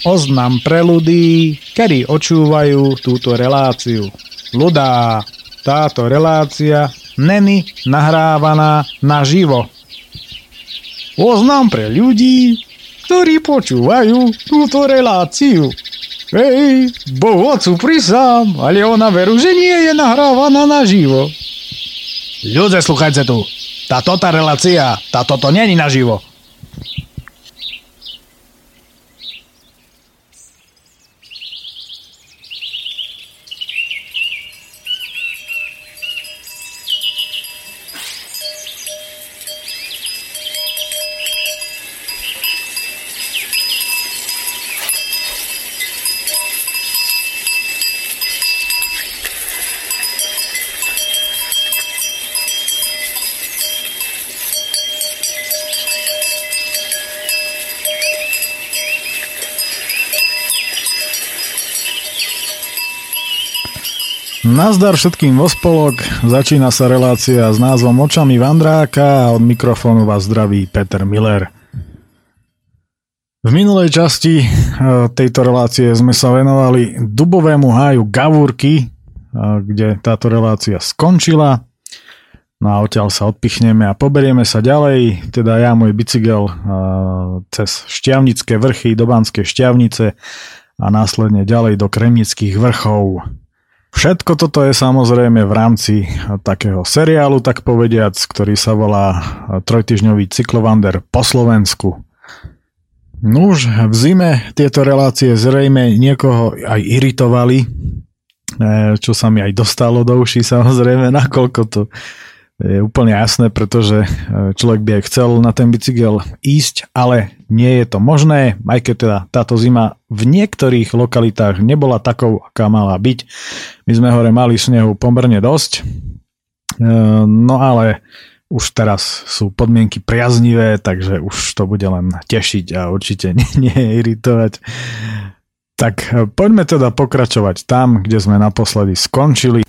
Oznam pre ľudí, ktorí očúvajú túto reláciu. Ľudá, táto relácia není nahrávaná naživo. Oznam pre ľudí, ktorí počúvajú túto reláciu. Hej, Boh ocu prisám, ale ona veru, že nie je nahrávaná naživo. Ľudia, sluchajte tu. Tá tota relácia, tá toto není naživo. Nazdar všetkým vo spolok, začína sa relácia s názvom Očami Vandráka a od mikrofónu vás zdraví Peter Miller. V minulej časti e, tejto relácie sme sa venovali dubovému háju Gavúrky, e, kde táto relácia skončila. No a odtiaľ sa odpichneme a poberieme sa ďalej, teda ja môj bicykel e, cez Šťavnické vrchy do Banskej Šťavnice a následne ďalej do Kremnických vrchov. Všetko toto je samozrejme v rámci takého seriálu, tak povediac, ktorý sa volá trojtyžňový cyklovander po Slovensku. Nuž, v zime tieto relácie zrejme niekoho aj iritovali, e, čo sa mi aj dostalo do uší samozrejme, nakoľko to je úplne jasné, pretože e, človek by aj chcel na ten bicykel ísť, ale nie je to možné, aj keď teda táto zima v niektorých lokalitách nebola takou, aká mala byť. My sme hore mali snehu pomerne dosť, e, no ale už teraz sú podmienky priaznivé, takže už to bude len tešiť a určite nie, nie iritovať. Tak e, poďme teda pokračovať tam, kde sme naposledy skončili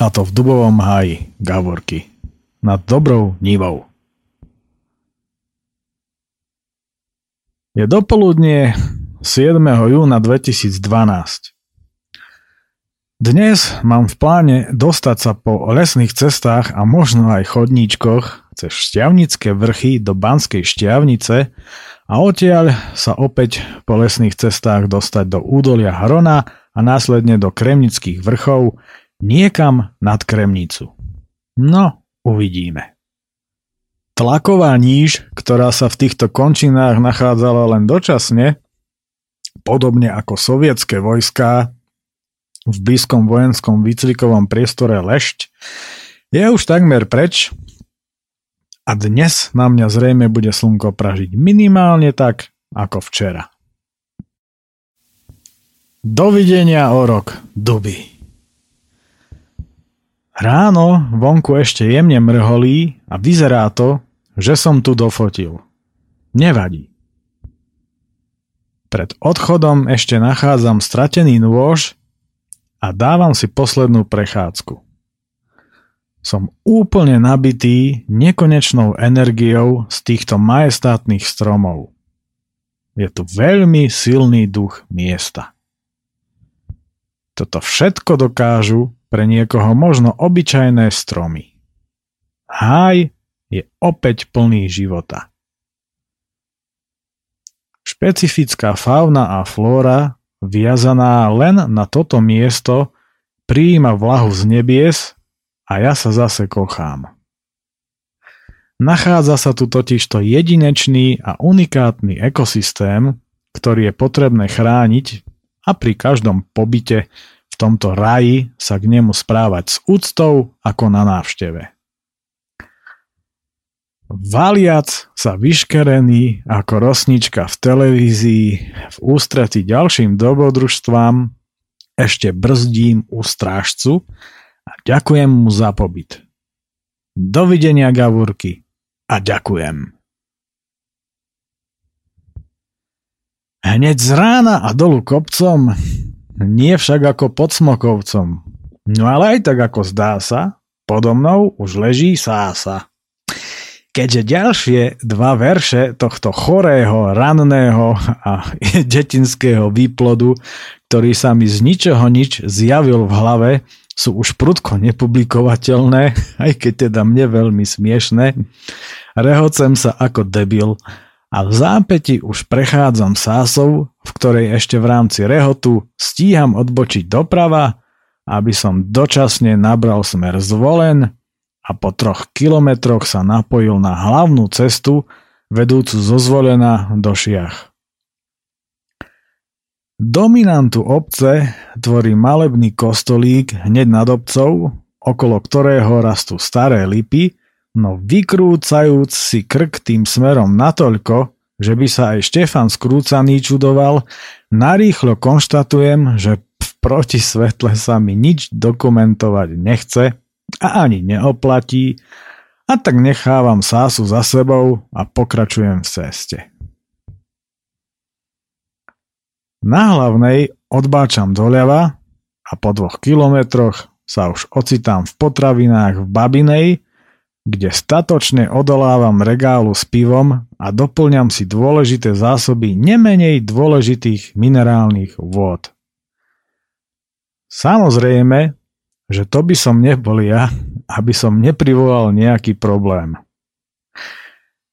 a to v Dubovom háji Gavorky nad dobrou nivou. Je dopoludnie 7. júna 2012. Dnes mám v pláne dostať sa po lesných cestách a možno aj chodníčkoch cez Šťavnické vrchy do Banskej Šťavnice a odtiaľ sa opäť po lesných cestách dostať do údolia Hrona a následne do Kremnických vrchov, niekam nad Kremnicu. No, uvidíme. Tlaková níž, ktorá sa v týchto končinách nachádzala len dočasne, podobne ako sovietské vojská v blízkom vojenskom výcvikovom priestore Lešť, je už takmer preč a dnes na mňa zrejme bude slnko pražiť minimálne tak, ako včera. Dovidenia o rok, duby. Ráno vonku ešte jemne mrholí a vyzerá to, že som tu dofotil. Nevadí. Pred odchodom ešte nachádzam stratený nôž a dávam si poslednú prechádzku. Som úplne nabitý nekonečnou energiou z týchto majestátnych stromov. Je tu veľmi silný duch miesta. Toto všetko dokážu pre niekoho možno obyčajné stromy. Háj je opäť plný života. Špecifická fauna a flóra, viazaná len na toto miesto, prijíma vlahu z nebies a ja sa zase kochám. Nachádza sa tu totižto jedinečný a unikátny ekosystém, ktorý je potrebné chrániť a pri každom pobyte v tomto raji sa k nemu správať s úctou ako na návšteve. Valiac sa vyškerený ako rosnička v televízii v ústrety ďalším dobrodružstvám ešte brzdím u strážcu a ďakujem mu za pobyt. Dovidenia Gavurky a ďakujem. Hneď z rána a dolu kopcom nie však ako pod Smokovcom. No ale aj tak ako zdá sa, podo mnou už leží sása. Keďže ďalšie dva verše tohto chorého, ranného a detinského výplodu, ktorý sa mi z ničoho nič zjavil v hlave, sú už prudko nepublikovateľné, aj keď teda mne veľmi smiešné, rehocem sa ako debil a v zápäti už prechádzam sásou, v ktorej ešte v rámci rehotu stíham odbočiť doprava, aby som dočasne nabral smer zvolen a po troch kilometroch sa napojil na hlavnú cestu vedúcu zo zvolená do Šiach. Dominantu obce tvorí malebný kostolík hneď nad obcov, okolo ktorého rastú staré lipy, no vykrúcajúc si krk tým smerom natoľko, že by sa aj Štefan Skrúcaný čudoval, narýchlo konštatujem, že v protisvetle sa mi nič dokumentovať nechce a ani neoplatí a tak nechávam sásu za sebou a pokračujem v ceste. Na hlavnej odbáčam doľava a po dvoch kilometroch sa už ocitám v potravinách v Babinej, kde statočne odolávam regálu s pivom a doplňam si dôležité zásoby nemenej dôležitých minerálnych vôd. Samozrejme, že to by som nebol ja, aby som neprivolal nejaký problém.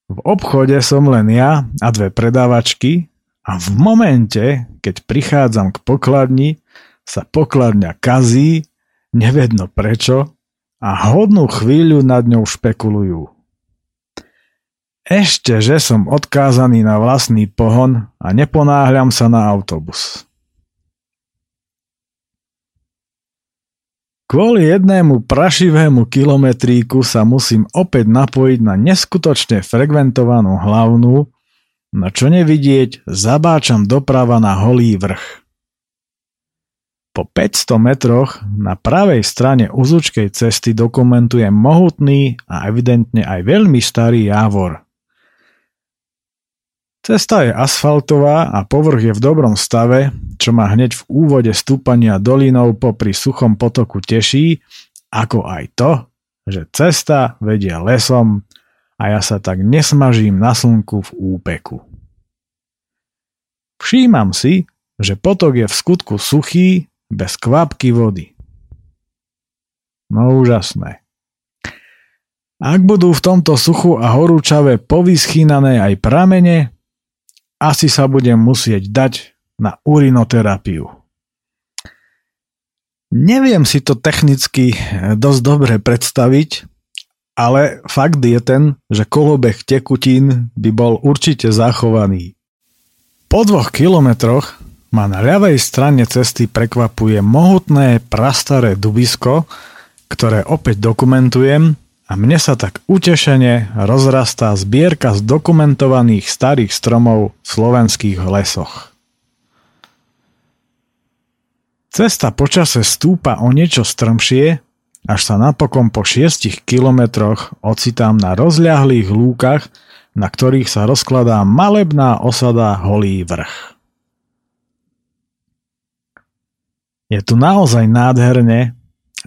V obchode som len ja a dve predávačky a v momente, keď prichádzam k pokladni, sa pokladňa kazí, nevedno prečo a hodnú chvíľu nad ňou špekulujú. Ešte, že som odkázaný na vlastný pohon a neponáhľam sa na autobus. Kvôli jednému prašivému kilometríku sa musím opäť napojiť na neskutočne frekventovanú hlavnú, na čo nevidieť, zabáčam doprava na holý vrch. Po 500 metroch na pravej strane uzučkej cesty dokumentujem mohutný a evidentne aj veľmi starý jávor. Cesta je asfaltová a povrch je v dobrom stave, čo ma hneď v úvode stúpania dolinou popri suchom potoku teší, ako aj to, že cesta vedia lesom a ja sa tak nesmažím na slnku v úpeku. Všímam si, že potok je v skutku suchý, bez kvapky vody. No úžasné. Ak budú v tomto suchu a horúčave povyschýnané aj pramene, asi sa budem musieť dať na urinoterapiu. Neviem si to technicky dosť dobre predstaviť, ale fakt je ten, že kolobeh tekutín by bol určite zachovaný. Po dvoch kilometroch ma na ľavej strane cesty prekvapuje mohutné prastaré dubisko, ktoré opäť dokumentujem a mne sa tak utešene rozrastá zbierka zdokumentovaných starých stromov v slovenských lesoch. Cesta počase stúpa o niečo strmšie, až sa napokon po 6 kilometroch ocitám na rozľahlých lúkach, na ktorých sa rozkladá malebná osada Holý vrch. Je tu naozaj nádherne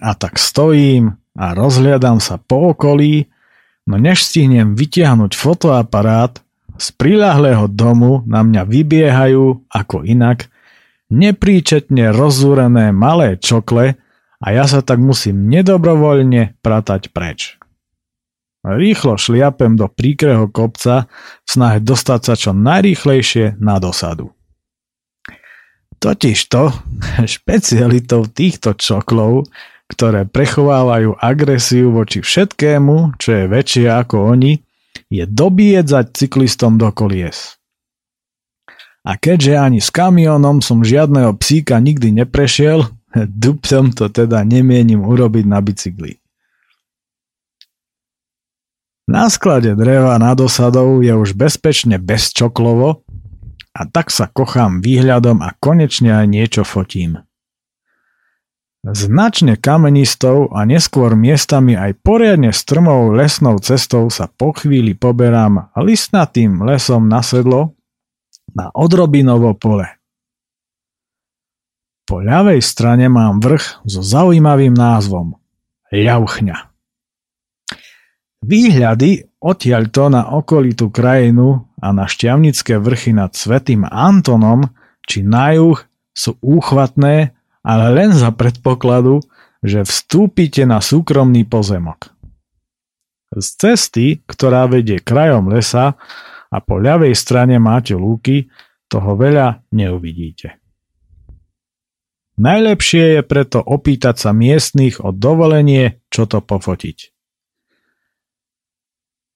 a tak stojím a rozhliadam sa po okolí, no než stihnem vytiahnuť fotoaparát, z prilahlého domu na mňa vybiehajú, ako inak, nepríčetne rozúrené malé čokle a ja sa tak musím nedobrovoľne pratať preč. Rýchlo šliapem do príkreho kopca v snahe dostať sa čo najrýchlejšie na dosadu. Totižto špecialitou týchto čoklov ktoré prechovávajú agresiu voči všetkému, čo je väčšie ako oni, je dobiedzať cyklistom do kolies. A keďže ani s kamionom som žiadneho psíka nikdy neprešiel, dupcom to teda nemienim urobiť na bicykli. Na sklade dreva nad osadou je už bezpečne bezčoklovo a tak sa kochám výhľadom a konečne aj niečo fotím. Značne kamenistou a neskôr miestami aj poriadne strmou lesnou cestou sa po chvíli poberám listnatým lesom na sedlo na odrobinovo pole. Po ľavej strane mám vrch so zaujímavým názvom Ľauchňa. Výhľady odtiaľto na okolitú krajinu a na šťavnické vrchy nad Svetým Antonom či na juh sú úchvatné, ale len za predpokladu, že vstúpite na súkromný pozemok. Z cesty, ktorá vedie krajom lesa a po ľavej strane máte lúky, toho veľa neuvidíte. Najlepšie je preto opýtať sa miestnych o dovolenie, čo to pofotiť.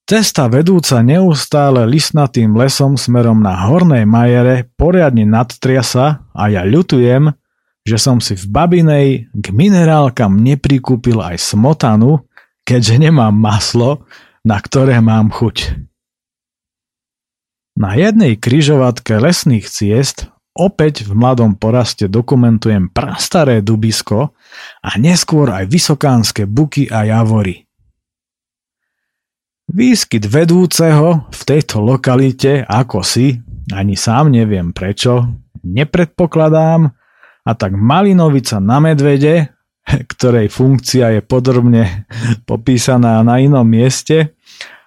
Cesta vedúca neustále lisnatým lesom smerom na Hornej Majere poriadne nadtriasa a ja ľutujem, že som si v Babinej k minerálkam neprikúpil aj smotanu, keďže nemám maslo, na ktoré mám chuť. Na jednej kryžovatke lesných ciest opäť v mladom poraste dokumentujem prastaré dubisko a neskôr aj vysokánske buky a javory – Výskyt vedúceho v tejto lokalite ako si, ani sám neviem prečo, nepredpokladám a tak Malinovica na medvede, ktorej funkcia je podrobne popísaná na inom mieste,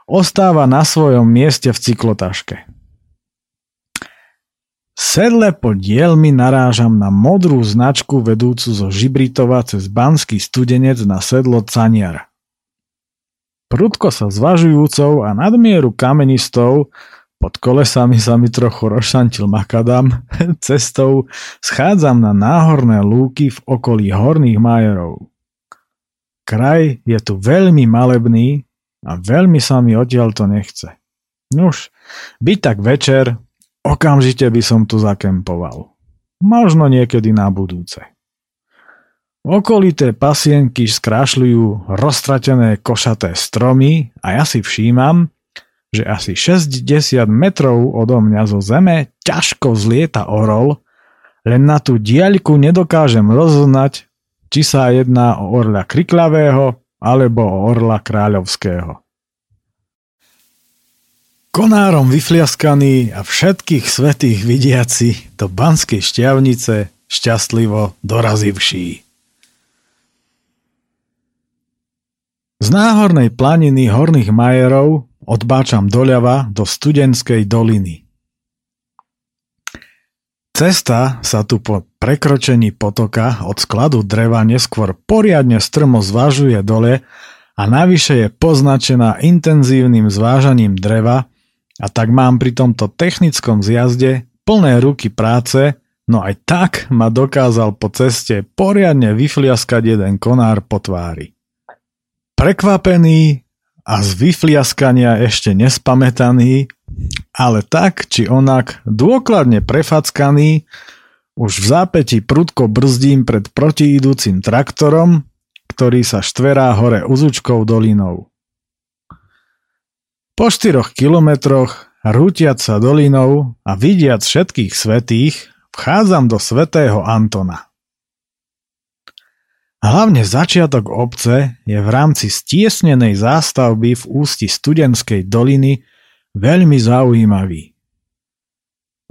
ostáva na svojom mieste v cyklotaške. Sedle po dielmi narážam na modrú značku vedúcu zo Žibritova cez Banský studenec na sedlo Caniar – Prudko sa zvažujúcou a nadmieru kamenistou pod kolesami sa mi trochu rozšantil makadam, cestou schádzam na náhorné lúky v okolí horných majerov. Kraj je tu veľmi malebný a veľmi sa mi odtiaľ to nechce. Nuž, byť tak večer, okamžite by som tu zakempoval. Možno niekedy na budúce. Okolité pasienky skrášľujú roztratené košaté stromy a ja si všímam, že asi 60 metrov odo mňa zo zeme ťažko zlieta orol, len na tú diaľku nedokážem rozoznať, či sa jedná o orla kriklavého alebo o orla kráľovského. Konárom vyfliaskaný a všetkých svetých vidiaci do banskej šťavnice šťastlivo dorazivší. Z náhornej planiny Horných Majerov odbáčam doľava do Studenskej doliny. Cesta sa tu po prekročení potoka od skladu dreva neskôr poriadne strmo zvažuje dole a navyše je poznačená intenzívnym zvážaním dreva a tak mám pri tomto technickom zjazde plné ruky práce, no aj tak ma dokázal po ceste poriadne vyfliaskať jeden konár po tvári. Prekvapený a z vyfliaskania ešte nespamätaný, ale tak či onak dôkladne prefackaný, už v zápäti prudko brzdím pred protiidúcim traktorom, ktorý sa štverá hore Uzučkou dolinou. Po štyroch kilometroch, rútiac sa dolinou a vidiac všetkých svetých, vchádzam do svetého Antona. Hlavne začiatok obce je v rámci stiesnenej zástavby v ústi Studenskej doliny veľmi zaujímavý.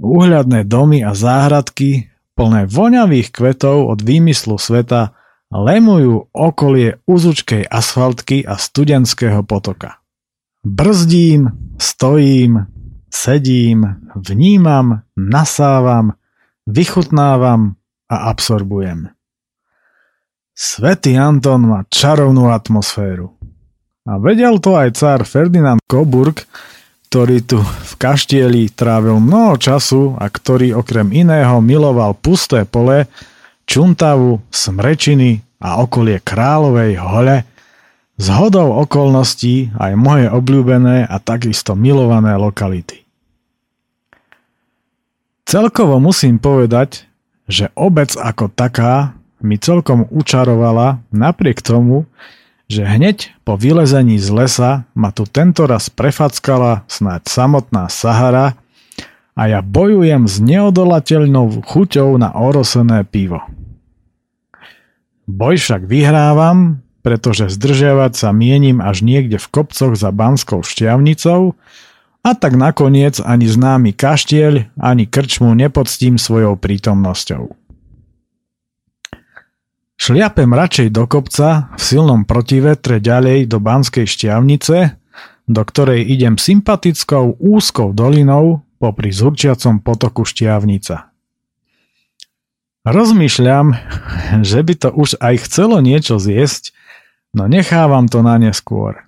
Úhľadné domy a záhradky, plné voňavých kvetov od výmyslu sveta, lemujú okolie uzučkej asfaltky a studenského potoka. Brzdím, stojím, sedím, vnímam, nasávam, vychutnávam a absorbujem. Svetý Anton má čarovnú atmosféru. A vedel to aj cár Ferdinand Coburg, ktorý tu v kaštieli trávil mnoho času a ktorý okrem iného miloval pusté pole, Čuntavu, Smrečiny a okolie Královej hole, z hodou okolností aj moje obľúbené a takisto milované lokality. Celkovo musím povedať, že obec ako taká mi celkom učarovala napriek tomu, že hneď po vylezení z lesa ma tu tento raz prefackala snáď samotná Sahara a ja bojujem s neodolateľnou chuťou na orosené pivo. Boj však vyhrávam, pretože zdržiavať sa mienim až niekde v kopcoch za Banskou šťavnicou a tak nakoniec ani známy kaštieľ, ani krčmu nepoctím svojou prítomnosťou. Šliapem radšej do kopca v silnom protivetre ďalej do Banskej šťavnice do ktorej idem sympatickou úzkou dolinou popri zurčiacom potoku Štiavnica. Rozmýšľam, že by to už aj chcelo niečo zjesť, no nechávam to na neskôr.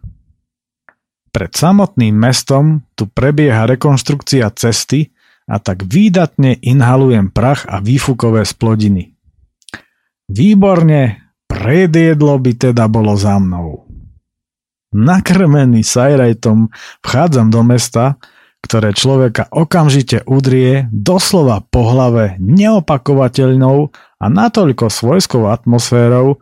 Pred samotným mestom tu prebieha rekonštrukcia cesty a tak výdatne inhalujem prach a výfukové splodiny. Výborne, predjedlo by teda bolo za mnou. Nakrmený sajrajtom vchádzam do mesta, ktoré človeka okamžite udrie doslova po hlave neopakovateľnou a natoľko svojskou atmosférou,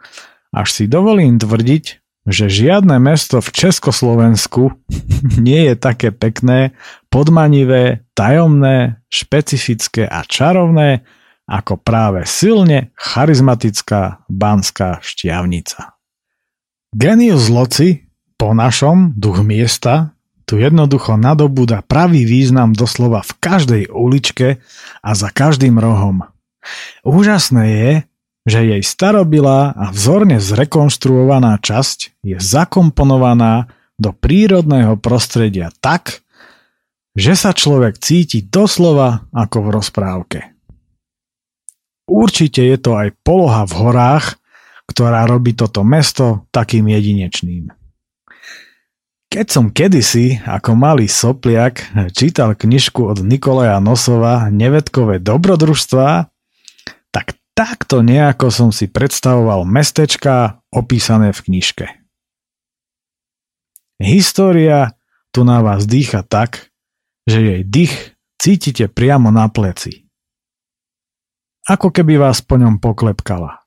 až si dovolím tvrdiť, že žiadne mesto v Československu nie je také pekné, podmanivé, tajomné, špecifické a čarovné ako práve silne charizmatická banská šťavnica. Genius loci, po našom duch miesta, tu jednoducho nadobúda pravý význam doslova v každej uličke a za každým rohom. Úžasné je, že jej starobilá a vzorne zrekonštruovaná časť je zakomponovaná do prírodného prostredia tak, že sa človek cíti doslova ako v rozprávke. Určite je to aj poloha v horách, ktorá robí toto mesto takým jedinečným. Keď som kedysi ako malý sopliak čítal knižku od Nikolaja Nosova Nevedkové dobrodružstva, tak Takto nejako som si predstavoval mestečka opísané v knižke. História tu na vás dýcha tak, že jej dých cítite priamo na pleci. Ako keby vás po ňom poklepkala.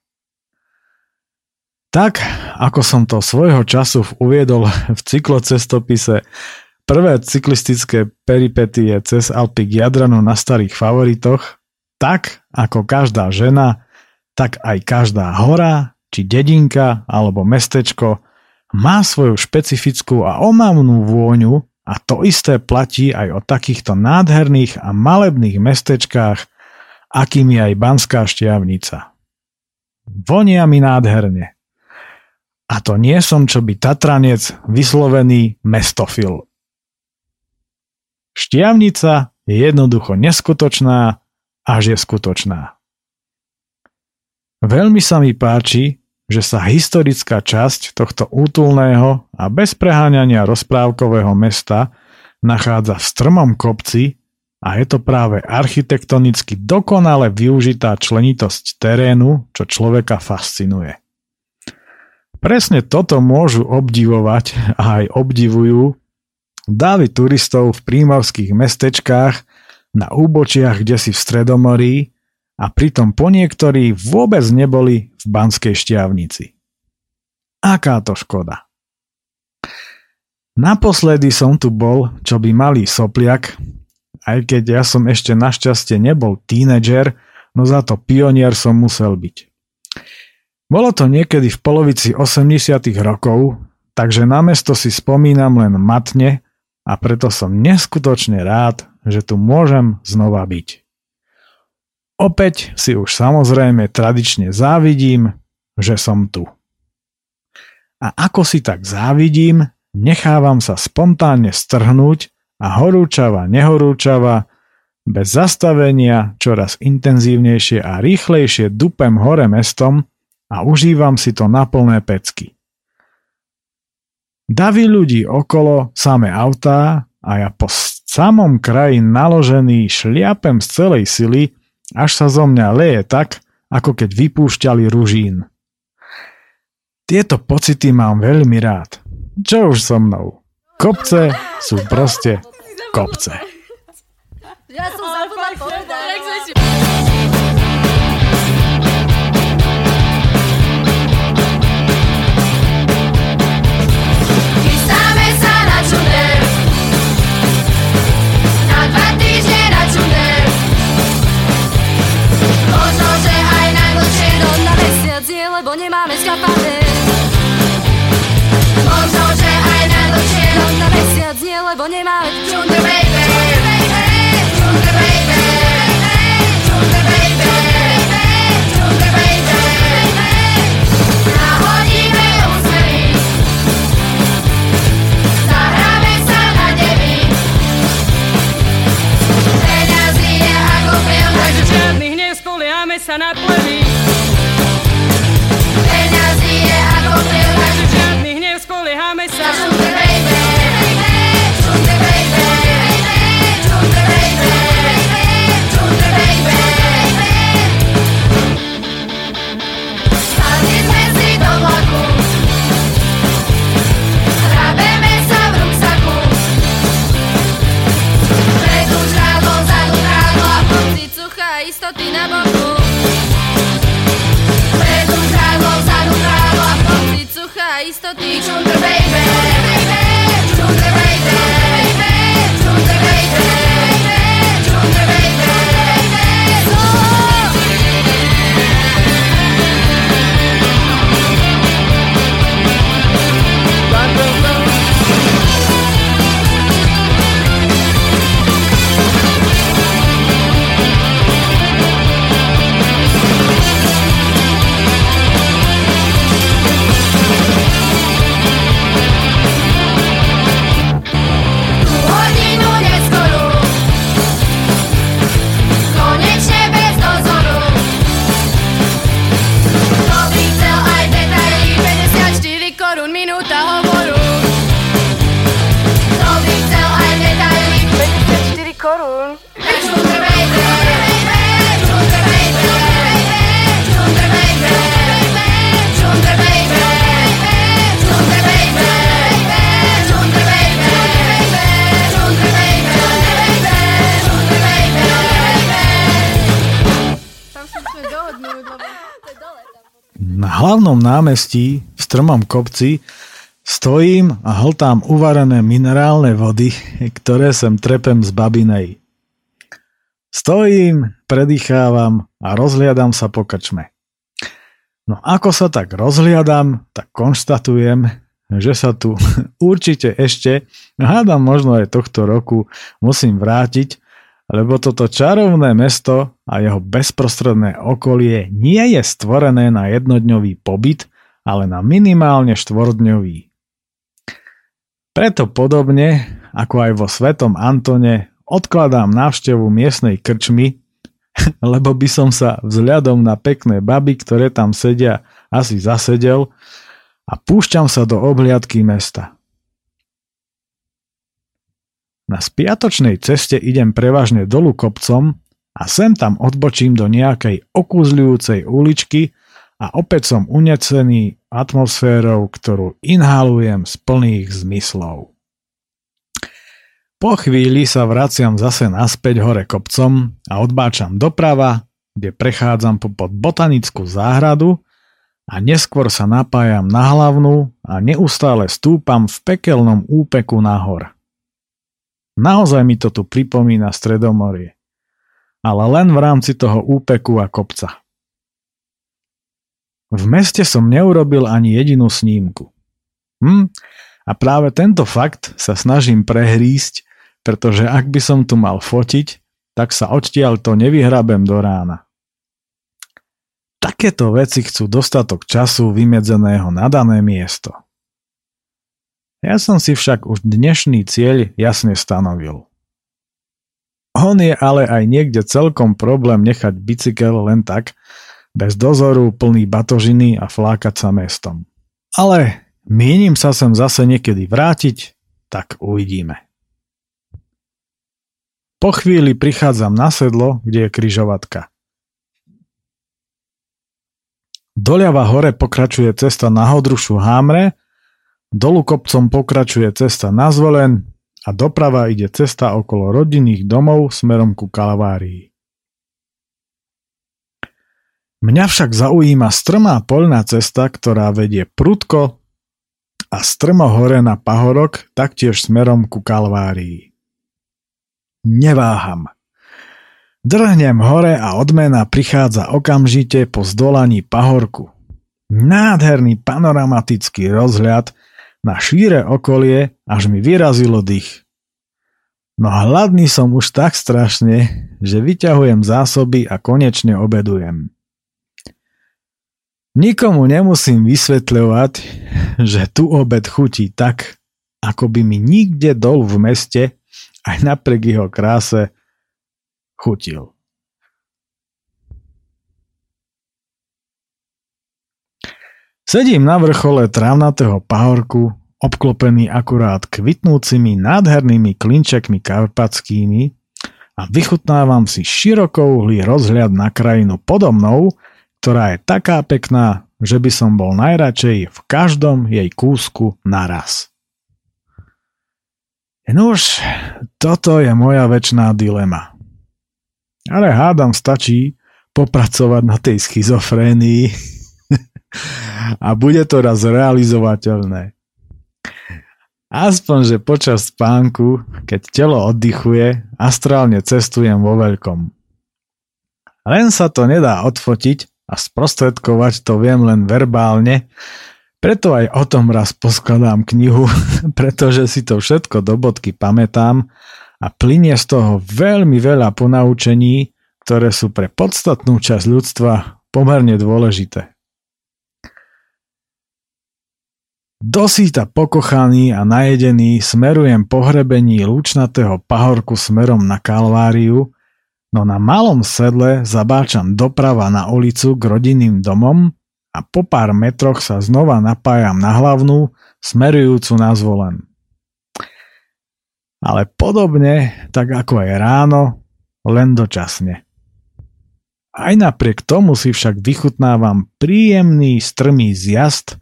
Tak, ako som to svojho času uviedol v cyklocestopise prvé cyklistické peripetie cez Alpy k Jadranu na starých favoritoch, tak ako každá žena, tak aj každá hora, či dedinka alebo mestečko má svoju špecifickú a omamnú vôňu a to isté platí aj o takýchto nádherných a malebných mestečkách, akým je aj Banská šťavnica. Vonia mi nádherne. A to nie som čo by Tatranec vyslovený mestofil. Štiavnica je jednoducho neskutočná až je skutočná. Veľmi sa mi páči, že sa historická časť tohto útulného a bez preháňania rozprávkového mesta nachádza v strmom kopci a je to práve architektonicky dokonale využitá členitosť terénu, čo človeka fascinuje. Presne toto môžu obdivovať a aj obdivujú dávy turistov v prímorských mestečkách na úbočiach kde si v Stredomorí a pritom po vôbec neboli v Banskej šťavnici. Aká to škoda. Naposledy som tu bol, čo by malý sopliak, aj keď ja som ešte našťastie nebol tínedžer, no za to pionier som musel byť. Bolo to niekedy v polovici 80 rokov, takže na mesto si spomínam len matne a preto som neskutočne rád, že tu môžem znova byť. Opäť si už samozrejme tradične závidím, že som tu. A ako si tak závidím, nechávam sa spontánne strhnúť a horúčava, nehorúčava, bez zastavenia čoraz intenzívnejšie a rýchlejšie dupem hore mestom a užívam si to na plné pecky. Davy ľudí okolo, samé autá a ja po samom kraji naložený šliapem z celej sily, až sa zo mňa leje tak, ako keď vypúšťali ružín. Tieto pocity mám veľmi rád. Čo už so mnou? Kopce sú proste kopce. Ja som zabudla povedať. Na hlavnom námestí v strmom kopci stojím a hltám uvarené minerálne vody, ktoré sem trepem z babinej. Stojím, predýchávam a rozhliadam sa po krčme. No ako sa tak rozhliadam, tak konštatujem, že sa tu určite ešte, hádam možno aj tohto roku, musím vrátiť, lebo toto čarovné mesto a jeho bezprostredné okolie nie je stvorené na jednodňový pobyt, ale na minimálne štvordňový. Preto podobne, ako aj vo Svetom Antone, odkladám návštevu miestnej krčmy, lebo by som sa vzhľadom na pekné baby, ktoré tam sedia, asi zasedel a púšťam sa do obhliadky mesta. Na spiatočnej ceste idem prevažne dolu kopcom a sem tam odbočím do nejakej okúzľujúcej uličky a opäť som unecený atmosférou, ktorú inhalujem z plných zmyslov. Po chvíli sa vraciam zase naspäť hore kopcom a odbáčam doprava, kde prechádzam pod botanickú záhradu a neskôr sa napájam na hlavnú a neustále stúpam v pekelnom úpeku nahor. Naozaj mi to tu pripomína Stredomorie. Ale len v rámci toho úpeku a kopca. V meste som neurobil ani jedinú snímku. Hm? A práve tento fakt sa snažím prehrísť, pretože ak by som tu mal fotiť, tak sa odtiaľ to nevyhrabem do rána. Takéto veci chcú dostatok času vymedzeného na dané miesto. Ja som si však už dnešný cieľ jasne stanovil. On je ale aj niekde celkom problém nechať bicykel len tak, bez dozoru, plný batožiny a flákať sa mestom. Ale mienim sa sem zase niekedy vrátiť, tak uvidíme. Po chvíli prichádzam na sedlo, kde je kryžovatka. Doľava hore pokračuje cesta na Hodrušu Hámre Dolu kopcom pokračuje cesta na Zvolen a doprava ide cesta okolo rodinných domov smerom ku Kalvárii. Mňa však zaujíma strmá poľná cesta, ktorá vedie prudko a strmo hore na pahorok, taktiež smerom ku Kalvárii. Neváham. Drhnem hore a odmena prichádza okamžite po zdolaní pahorku. Nádherný panoramatický rozhľad na šíre okolie, až mi vyrazilo dých. No hladný som už tak strašne, že vyťahujem zásoby a konečne obedujem. Nikomu nemusím vysvetľovať, že tu obed chutí tak, ako by mi nikde dol v meste, aj napriek jeho kráse, chutil. Sedím na vrchole trávnatého pahorku, obklopený akurát kvitnúcimi nádhernými klinčekmi karpatskými a vychutnávam si širokouhlý rozhľad na krajinu podo mnou, ktorá je taká pekná, že by som bol najradšej v každom jej kúsku naraz. Nož, toto je moja väčšiná dilema. Ale hádam stačí popracovať na tej schizofrénii a bude to raz realizovateľné. Aspoň, že počas spánku, keď telo oddychuje, astrálne cestujem vo veľkom. Len sa to nedá odfotiť a sprostredkovať to viem len verbálne, preto aj o tom raz poskladám knihu, pretože si to všetko do bodky pamätám a plinie z toho veľmi veľa ponaučení, ktoré sú pre podstatnú časť ľudstva pomerne dôležité. Dosýta pokochaný a najedený smerujem pohrebení lúčnatého pahorku smerom na Kalváriu, no na malom sedle zabáčam doprava na ulicu k rodinným domom a po pár metroch sa znova napájam na hlavnú, smerujúcu na zvolen. Ale podobne, tak ako aj ráno, len dočasne. Aj napriek tomu si však vychutnávam príjemný strmý zjazd,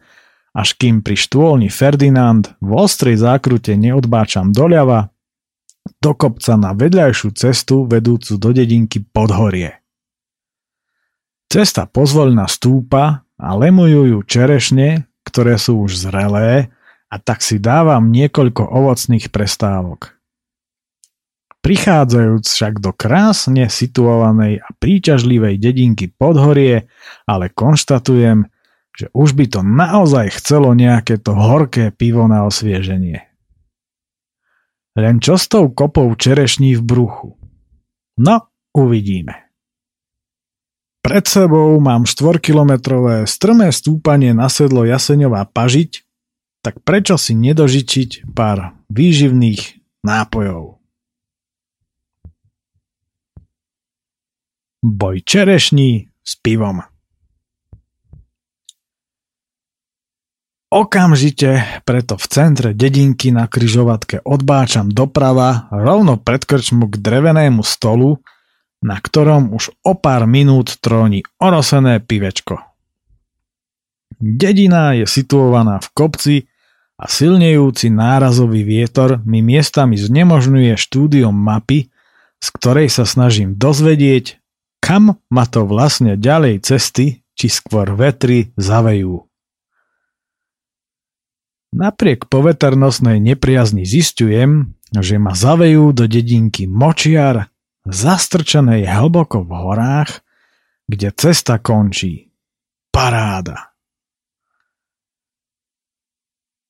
až kým pri štôlni Ferdinand v ostrej zákrute neodbáčam doľava, do kopca na vedľajšiu cestu vedúcu do dedinky Podhorie. Cesta pozvoľna stúpa a lemujú ju čerešne, ktoré sú už zrelé a tak si dávam niekoľko ovocných prestávok. Prichádzajúc však do krásne situovanej a príťažlivej dedinky Podhorie, ale konštatujem, že už by to naozaj chcelo nejaké to horké pivo na osvieženie. Len čo s tou kopou čerešní v bruchu? No, uvidíme. Pred sebou mám 4-kilometrové strmé stúpanie na sedlo Jaseňová pažiť, tak prečo si nedožičiť pár výživných nápojov? Boj čerešní s pivom. Okamžite preto v centre dedinky na kryžovatke odbáčam doprava rovno pred krčmu k drevenému stolu, na ktorom už o pár minút tróni orosené pivečko. Dedina je situovaná v kopci a silnejúci nárazový vietor mi miestami znemožňuje štúdium mapy, z ktorej sa snažím dozvedieť, kam ma to vlastne ďalej cesty, či skôr vetry zavejú. Napriek poveternostnej nepriazni zistujem, že ma zavejú do dedinky Močiar, zastrčenej hlboko v horách, kde cesta končí. Paráda.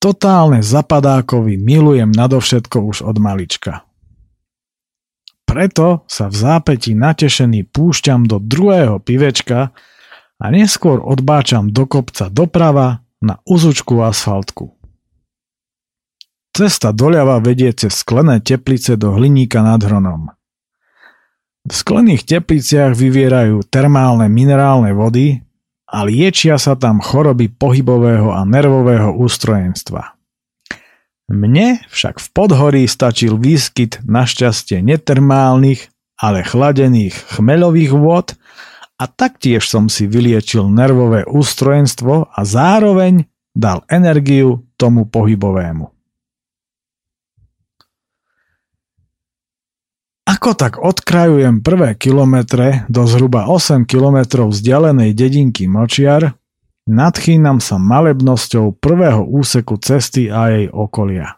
Totálne zapadákovi milujem nadovšetko už od malička. Preto sa v zápäti natešený púšťam do druhého pivečka a neskôr odbáčam do kopca doprava na uzučku asfaltku. Cesta doľava vedie cez sklené teplice do hliníka nad Hronom. V sklených tepliciach vyvierajú termálne minerálne vody a liečia sa tam choroby pohybového a nervového ústrojenstva. Mne však v podhorí stačil výskyt našťastie netermálnych, ale chladených chmeľových vôd a taktiež som si vyliečil nervové ústrojenstvo a zároveň dal energiu tomu pohybovému. Ako tak odkrajujem prvé kilometre do zhruba 8 kilometrov vzdialenej dedinky Močiar, nadchýnam sa malebnosťou prvého úseku cesty a jej okolia.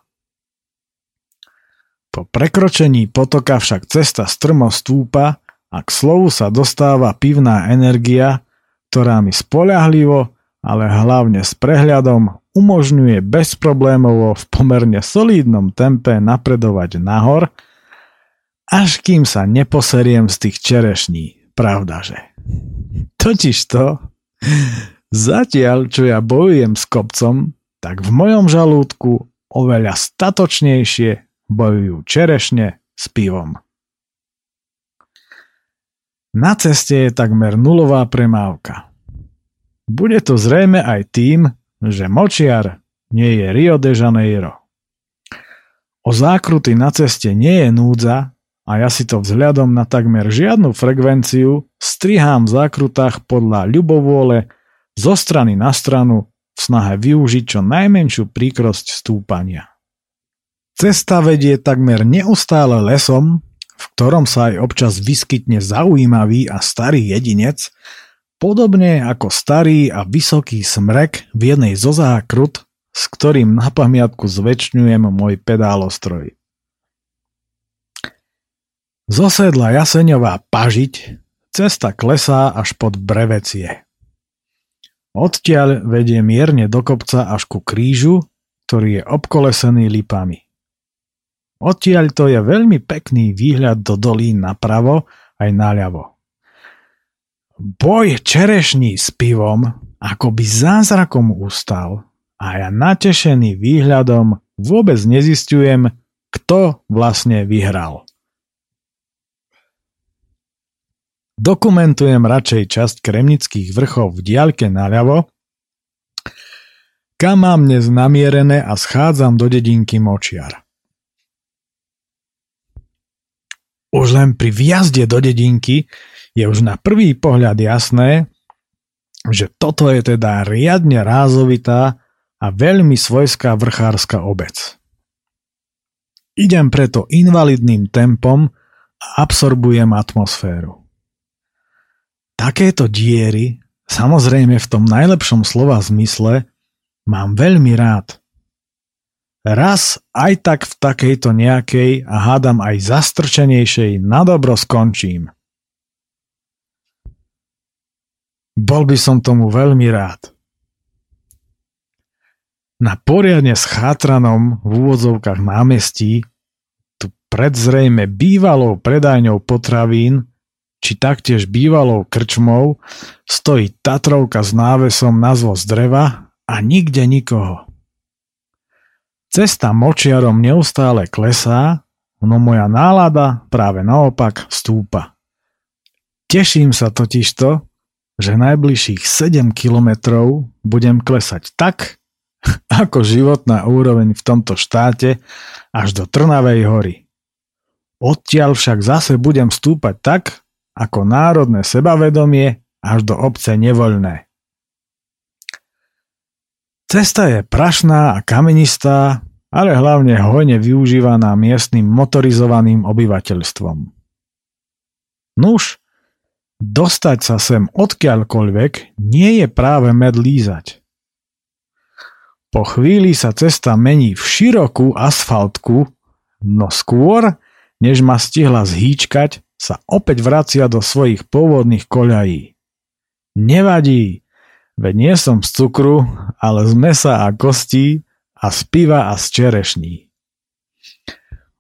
Po prekročení potoka však cesta strmo stúpa a k slovu sa dostáva pivná energia, ktorá mi spoľahlivo, ale hlavne s prehľadom umožňuje bezproblémovo v pomerne solídnom tempe napredovať nahor – až kým sa neposeriem z tých čerešní, pravdaže. Totiž to, zatiaľ čo ja bojujem s kopcom, tak v mojom žalúdku oveľa statočnejšie bojujú čerešne s pivom. Na ceste je takmer nulová premávka. Bude to zrejme aj tým, že Močiar nie je Rio de Janeiro. O zákruty na ceste nie je núdza a ja si to vzhľadom na takmer žiadnu frekvenciu strihám v zákrutách podľa ľubovôle zo strany na stranu v snahe využiť čo najmenšiu príkrosť stúpania. Cesta vedie takmer neustále lesom, v ktorom sa aj občas vyskytne zaujímavý a starý jedinec, podobne ako starý a vysoký smrek v jednej zo zákrut, s ktorým na pamiatku zväčšňujem môj pedálostroj. Zosedla Jaseňová pažiť, cesta klesá až pod brevecie. Odtiaľ vedie mierne do kopca až ku krížu, ktorý je obkolesený lipami. Odtiaľ to je veľmi pekný výhľad do dolín napravo aj naľavo. Boj čerešní s pivom ako by zázrakom ustal a ja natešený výhľadom vôbec nezistujem, kto vlastne vyhral. Dokumentujem radšej časť kremnických vrchov v diaľke naľavo, kam mám dnes namierené a schádzam do dedinky Močiar. Už len pri vjazde do dedinky je už na prvý pohľad jasné, že toto je teda riadne rázovitá a veľmi svojská vrchárska obec. Idem preto invalidným tempom a absorbujem atmosféru. Takéto diery, samozrejme v tom najlepšom slova zmysle, mám veľmi rád. Raz aj tak v takejto nejakej a hádam aj zastrčenejšej nadobro skončím. Bol by som tomu veľmi rád. Na poriadne schátranom v úvodzovkách námestí, tu predzrejme bývalou predajňou potravín, či taktiež bývalou krčmou, stojí Tatrovka s návesom na z dreva a nikde nikoho. Cesta močiarom neustále klesá, no moja nálada práve naopak stúpa. Teším sa totižto, že najbližších 7 kilometrov budem klesať tak, ako životná úroveň v tomto štáte až do Trnavej hory. Odtiaľ však zase budem stúpať tak, ako národné sebavedomie až do obce nevoľné. Cesta je prašná a kamenistá, ale hlavne hojne využívaná miestnym motorizovaným obyvateľstvom. Nuž, dostať sa sem odkiaľkoľvek nie je práve med lízať. Po chvíli sa cesta mení v širokú asfaltku, no skôr, než ma stihla zhýčkať, sa opäť vracia do svojich pôvodných koľají. Nevadí, Veď nie som z cukru, ale z mesa a kostí a z piva a z čerešní.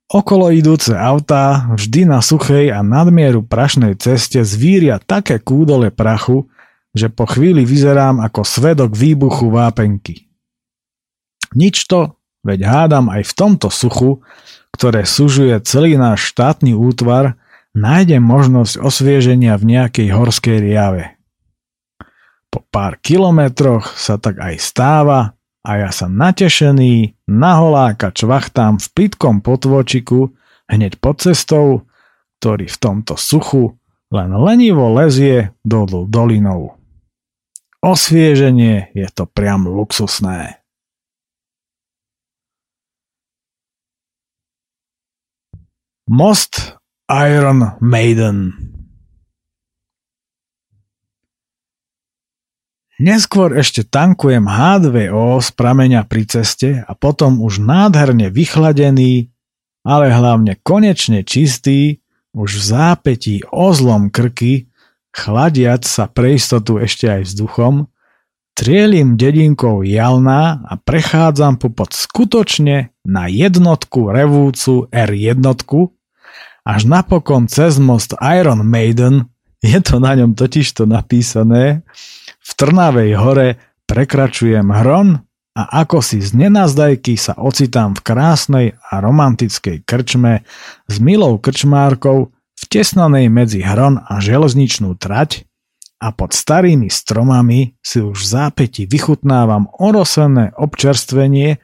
Okolo idúce autá vždy na suchej a nadmieru prašnej ceste zvíria také kúdole prachu, že po chvíli vyzerám ako svedok výbuchu vápenky. Nič to, veď hádam aj v tomto suchu, ktoré sužuje celý náš štátny útvar, nájdem možnosť osvieženia v nejakej horskej riave. Po pár kilometroch sa tak aj stáva a ja sa natešený naholáka čvachtám v plitkom potvočiku hneď pod cestou, ktorý v tomto suchu len lenivo lezie dolu dolinou. Osvieženie je to priam luxusné. Most Iron Maiden. Neskôr ešte tankujem H2O z prameňa pri ceste a potom už nádherne vychladený, ale hlavne konečne čistý, už v zápetí ozlom krky, chladiac sa pre istotu ešte aj vzduchom, trielim dedinkou Jalná a prechádzam popod skutočne na jednotku revúcu R1, až napokon cez most Iron Maiden, je to na ňom totižto napísané, v Trnavej hore prekračujem hron a ako si z nenazdajky sa ocitám v krásnej a romantickej krčme s milou krčmárkou vtesnanej medzi hron a železničnú trať, a pod starými stromami si už v zápäti vychutnávam orosené občerstvenie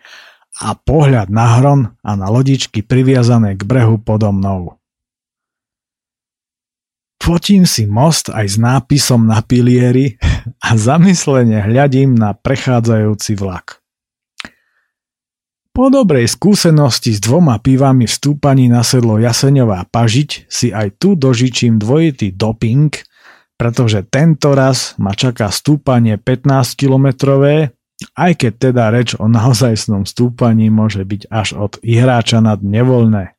a pohľad na hron a na lodičky priviazané k brehu podo mnou. Fotím si most aj s nápisom na pilieri a zamyslene hľadím na prechádzajúci vlak. Po dobrej skúsenosti s dvoma pivami v stúpaní na sedlo Jaseňová pažiť si aj tu dožičím dvojitý doping, pretože tento raz ma čaká stúpanie 15 kilometrové, aj keď teda reč o naozajstnom stúpaní môže byť až od ihráča nad nevoľné.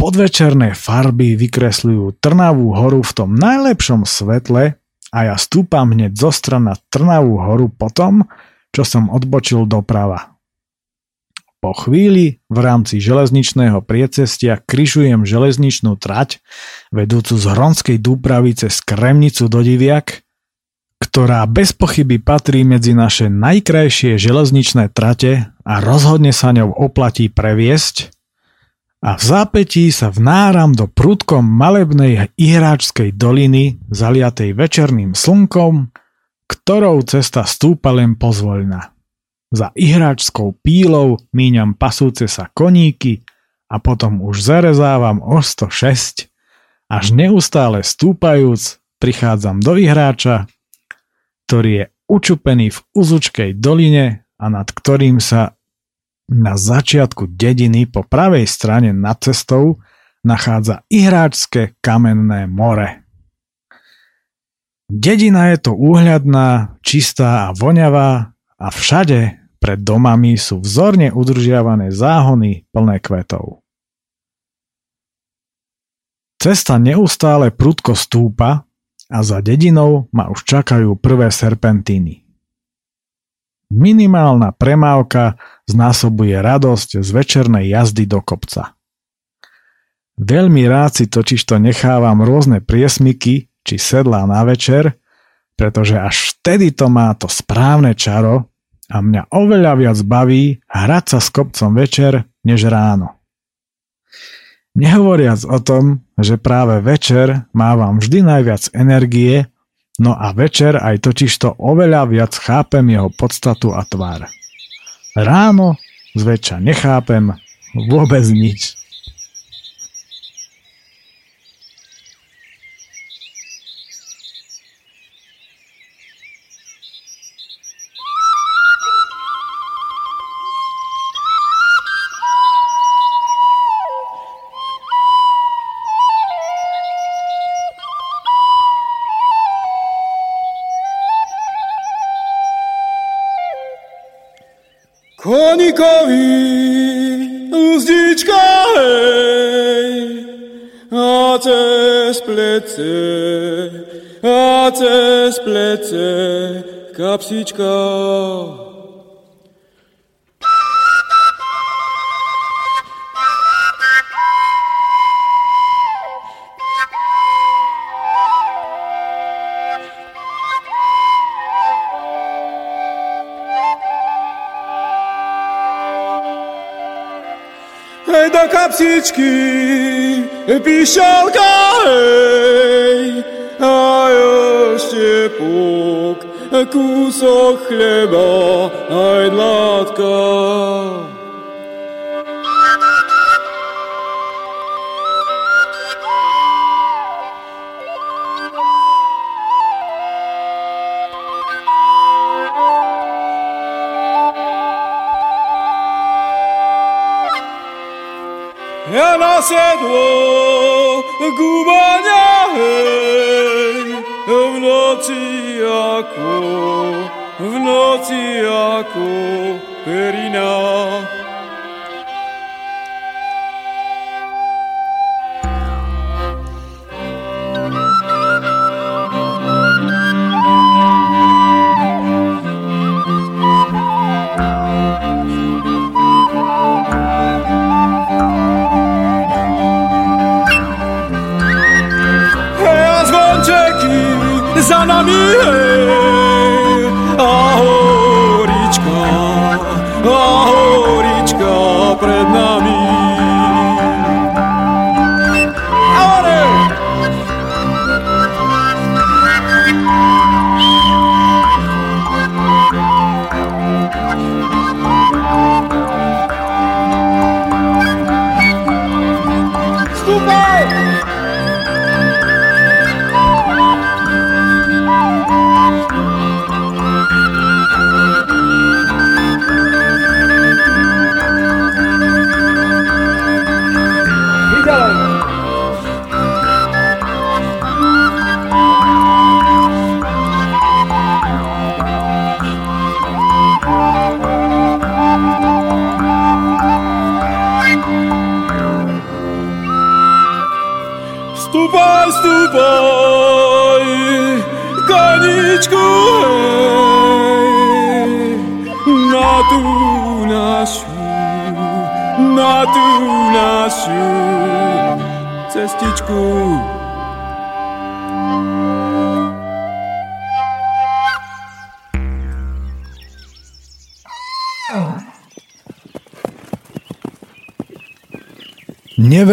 Podvečerné farby vykresľujú Trnavú horu v tom najlepšom svetle a ja stúpam hneď zo strana Trnavú horu potom, čo som odbočil doprava. Po chvíli v rámci železničného priecestia kryžujem železničnú trať vedúcu z Hronskej Dúpravy cez Kremnicu do Diviak, ktorá bez pochyby patrí medzi naše najkrajšie železničné trate a rozhodne sa ňou oplatí previesť a v zápetí sa vnáram do prúdkom malebnej ihráčskej doliny zaliatej večerným slnkom ktorou cesta stúpa len pozvoľna. Za ihráčskou pílou míňam pasúce sa koníky a potom už zarezávam o 106, až neustále stúpajúc prichádzam do ihráča, ktorý je učupený v uzučkej doline a nad ktorým sa na začiatku dediny po pravej strane nad cestou nachádza ihráčske kamenné more. Dedina je to úhľadná, čistá a voňavá a všade pred domami sú vzorne udržiavané záhony plné kvetov. Cesta neustále prudko stúpa a za dedinou ma už čakajú prvé serpentíny. Minimálna premávka znásobuje radosť z večernej jazdy do kopca. Veľmi rád si totižto nechávam rôzne priesmyky či sedlá na večer, pretože až vtedy to má to správne čaro a mňa oveľa viac baví hrať sa s kopcom večer než ráno. Nehovoriac o tom, že práve večer mávam vždy najviac energie, no a večer aj totižto oveľa viac chápem jeho podstatu a tvár. Ráno zväčša nechápem vôbec nič. acest plețe, acest plețe, ca psicica. Hej do kapsiczki, píšalka, hej, a ešte puk, kúsok chleba, ako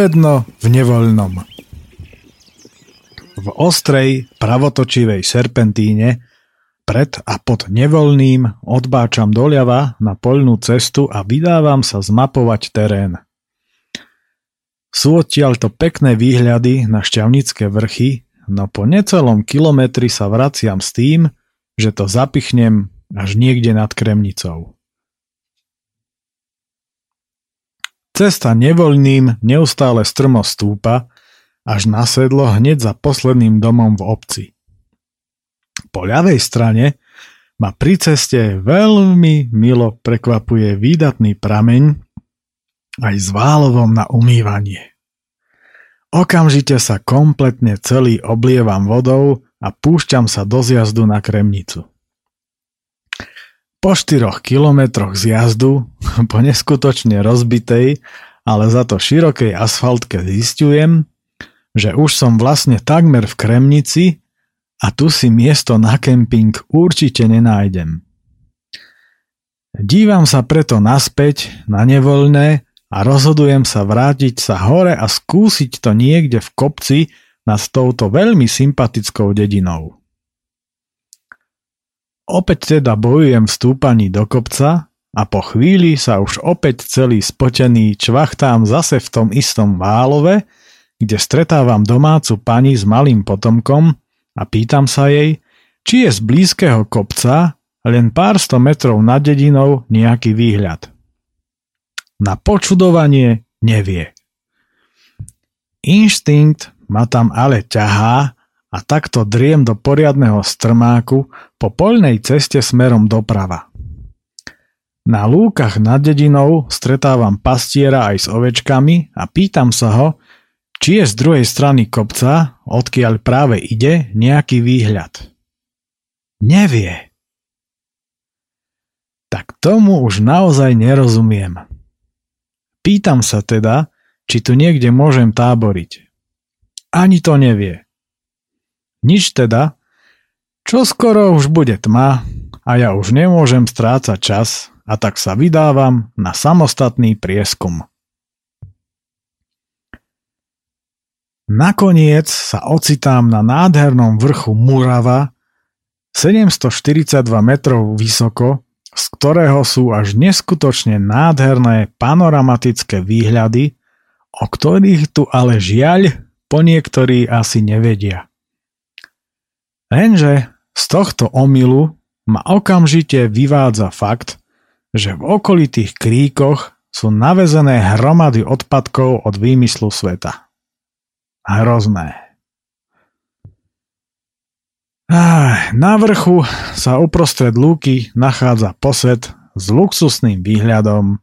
Nevedno v nevoľnom. V ostrej, pravotočivej serpentíne pred a pod nevoľným odbáčam doľava na poľnú cestu a vydávam sa zmapovať terén. Sú odtiaľto pekné výhľady na šťavnické vrchy, no po necelom kilometri sa vraciam s tým, že to zapichnem až niekde nad Kremnicou. Cesta nevoľným neustále strmo stúpa, až na hneď za posledným domom v obci. Po ľavej strane ma pri ceste veľmi milo prekvapuje výdatný prameň aj s válovom na umývanie. Okamžite sa kompletne celý oblievam vodou a púšťam sa do zjazdu na Kremnicu. Po 4 kilometroch z jazdu, po neskutočne rozbitej, ale za to širokej asfaltke zistujem, že už som vlastne takmer v Kremnici a tu si miesto na kemping určite nenájdem. Dívam sa preto naspäť na nevoľné a rozhodujem sa vrátiť sa hore a skúsiť to niekde v kopci nad touto veľmi sympatickou dedinou. Opäť teda bojujem v stúpaní do kopca a po chvíli sa už opäť celý spotený čvachtám zase v tom istom Válove, kde stretávam domácu pani s malým potomkom a pýtam sa jej, či je z blízkeho kopca len pár sto metrov nad dedinou nejaký výhľad. Na počudovanie nevie. Inštinkt ma tam ale ťahá a takto driem do poriadneho strmáku po poľnej ceste smerom doprava. Na lúkach nad dedinou stretávam pastiera aj s ovečkami a pýtam sa ho, či je z druhej strany kopca, odkiaľ práve ide, nejaký výhľad. Nevie. Tak tomu už naozaj nerozumiem. Pýtam sa teda, či tu niekde môžem táboriť. Ani to nevie. Nič teda, čo skoro už bude tma a ja už nemôžem strácať čas a tak sa vydávam na samostatný prieskum. Nakoniec sa ocitám na nádhernom vrchu Murava, 742 metrov vysoko, z ktorého sú až neskutočne nádherné panoramatické výhľady, o ktorých tu ale žiaľ po niektorí asi nevedia. Lenže z tohto omylu ma okamžite vyvádza fakt, že v okolitých kríkoch sú navezené hromady odpadkov od výmyslu sveta. Hrozné. Na vrchu sa uprostred lúky nachádza posed s luxusným výhľadom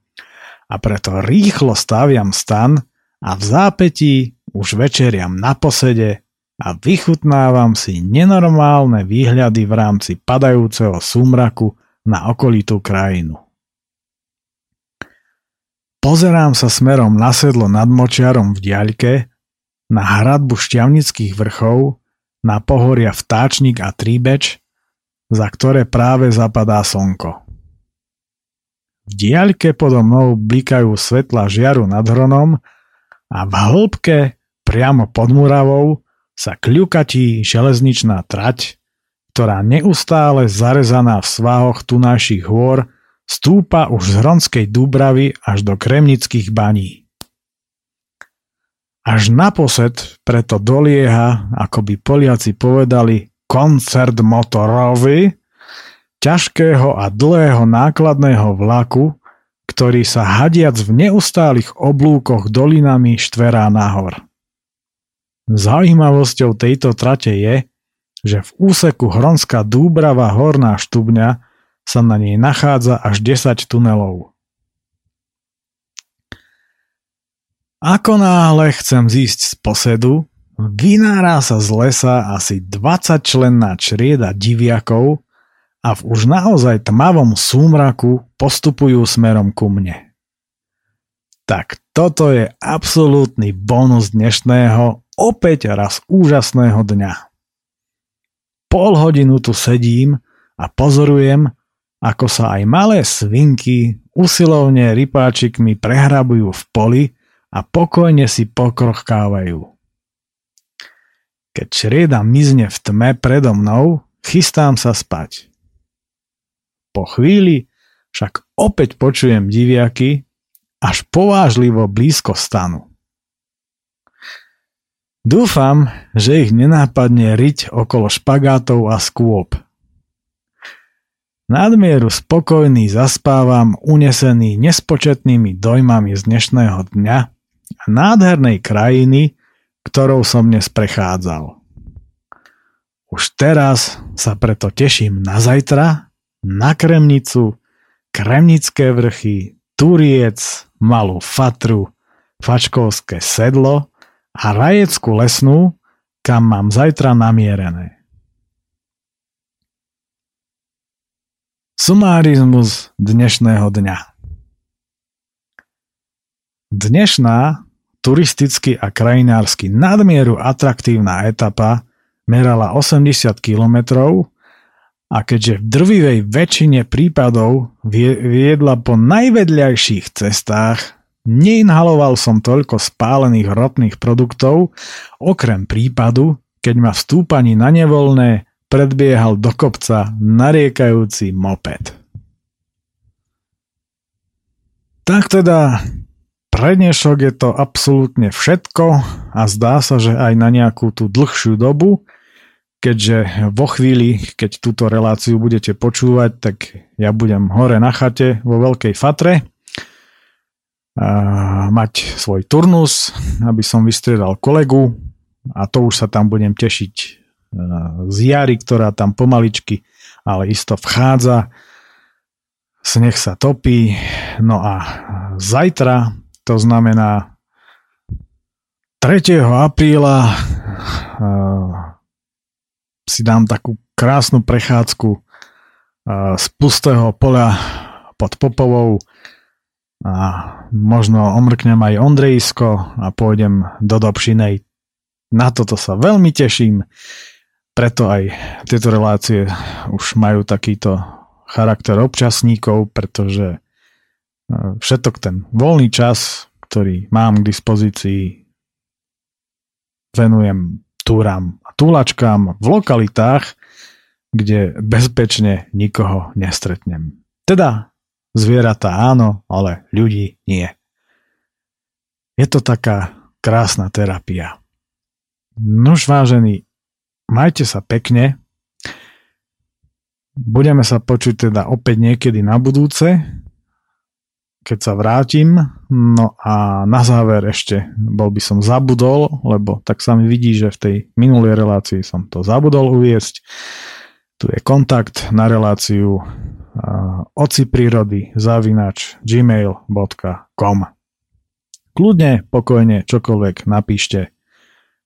a preto rýchlo staviam stan a v zápetí už večeriam na posede a vychutnávam si nenormálne výhľady v rámci padajúceho súmraku na okolitú krajinu. Pozerám sa smerom na sedlo nad močiarom v diaľke, na hradbu šťavnických vrchov, na pohoria Vtáčnik a Tríbeč, za ktoré práve zapadá slnko. V diaľke podo mnou blikajú svetla žiaru nad hronom a v hĺbke, priamo pod Muravou, sa kľukatí železničná trať, ktorá neustále zarezaná v svahoch tunajších hôr stúpa už z Hronskej Dúbravy až do Kremnických baní. Až naposled preto dolieha, ako by Poliaci povedali, koncert motorový, ťažkého a dlhého nákladného vlaku, ktorý sa hadiac v neustálych oblúkoch dolinami štverá nahor. Zaujímavosťou tejto trate je, že v úseku Hronská Dúbrava Horná Štubňa sa na nej nachádza až 10 tunelov. Ako náhle chcem zísť z posedu, vynára sa z lesa asi 20 členná črieda diviakov a v už naozaj tmavom súmraku postupujú smerom ku mne. Tak toto je absolútny bonus dnešného, opäť raz úžasného dňa. Pol hodinu tu sedím a pozorujem, ako sa aj malé svinky usilovne rypáčikmi prehrabujú v poli a pokojne si pokrochkávajú. Keď črieda mizne v tme predo mnou, chystám sa spať. Po chvíli však opäť počujem diviaky, až povážlivo blízko stanu. Dúfam, že ich nenápadne riť okolo špagátov a skôp. Nadmieru spokojný zaspávam, unesený nespočetnými dojmami z dnešného dňa a nádhernej krajiny, ktorou som dnes prechádzal. Už teraz sa preto teším na zajtra, na Kremnicu, Kremnické vrchy, Turiec, malú fatru, fačkovské sedlo a rajeckú lesnú, kam mám zajtra namierené. Sumárizmus dnešného dňa Dnešná turisticky a krajinársky nadmieru atraktívna etapa merala 80 km a keďže v drvivej väčšine prípadov viedla po najvedľajších cestách, neinhaloval som toľko spálených ropných produktov, okrem prípadu, keď ma v stúpaní na nevoľné predbiehal do kopca nariekajúci moped. Tak teda, pre dnešok je to absolútne všetko a zdá sa, že aj na nejakú tú dlhšiu dobu – keďže vo chvíli, keď túto reláciu budete počúvať, tak ja budem hore na chate vo Veľkej Fatre mať svoj turnus, aby som vystriedal kolegu a to už sa tam budem tešiť z jary, ktorá tam pomaličky, ale isto vchádza. Sneh sa topí. No a zajtra, to znamená 3. apríla si dám takú krásnu prechádzku z pustého poľa pod Popovou a možno omrknem aj Ondrejsko a pôjdem do Dobšinej. Na toto sa veľmi teším, preto aj tieto relácie už majú takýto charakter občasníkov, pretože všetok ten voľný čas, ktorý mám k dispozícii, venujem túram a túlačkám v lokalitách, kde bezpečne nikoho nestretnem. Teda zvieratá áno, ale ľudí nie. Je to taká krásna terapia. Nož vážení, majte sa pekne. Budeme sa počuť teda opäť niekedy na budúce keď sa vrátim. No a na záver ešte bol by som zabudol, lebo tak sa mi vidí, že v tej minulej relácii som to zabudol uviesť. Tu je kontakt na reláciu oci prírody zavinač gmail.com Kľudne, pokojne, čokoľvek napíšte.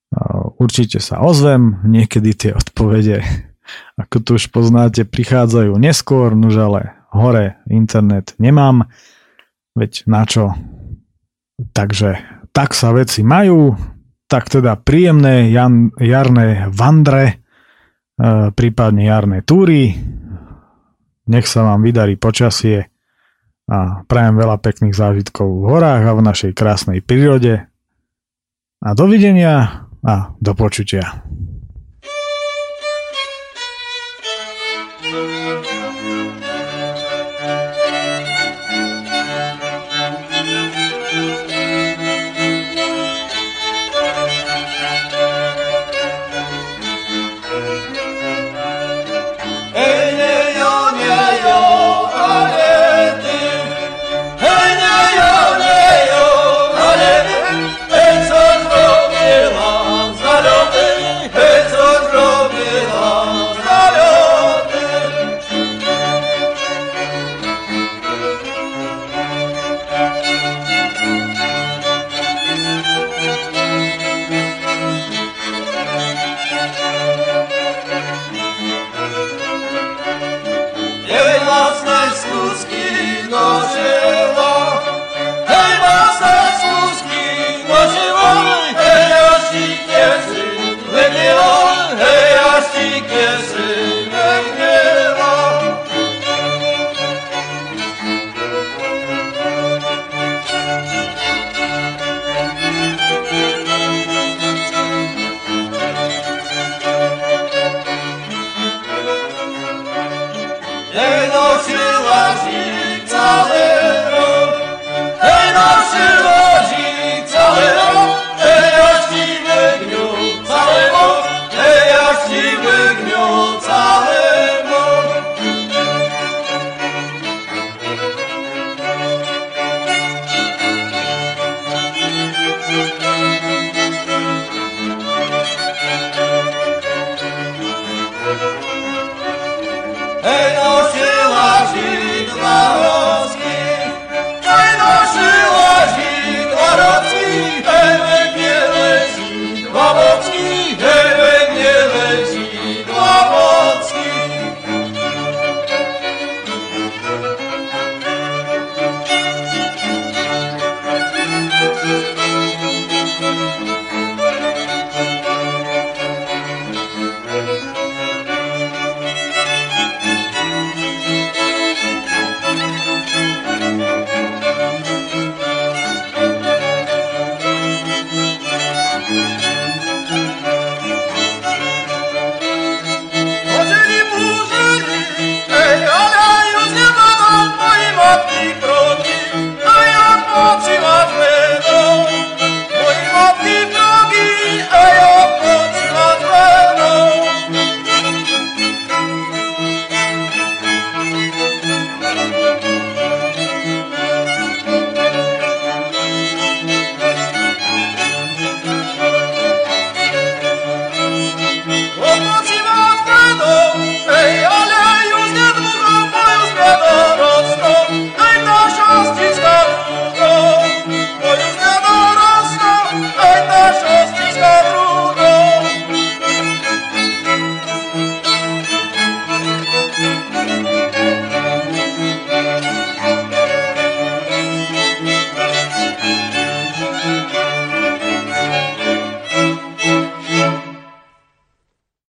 Uh, určite sa ozvem, niekedy tie odpovede, ako tu už poznáte, prichádzajú neskôr, nuž ale hore internet nemám Veď na čo? Takže tak sa veci majú, tak teda príjemné jan, jarné vandre, e, prípadne jarné túry. Nech sa vám vydarí počasie a prajem veľa pekných zážitkov v horách a v našej krásnej prírode. A dovidenia a do počutia.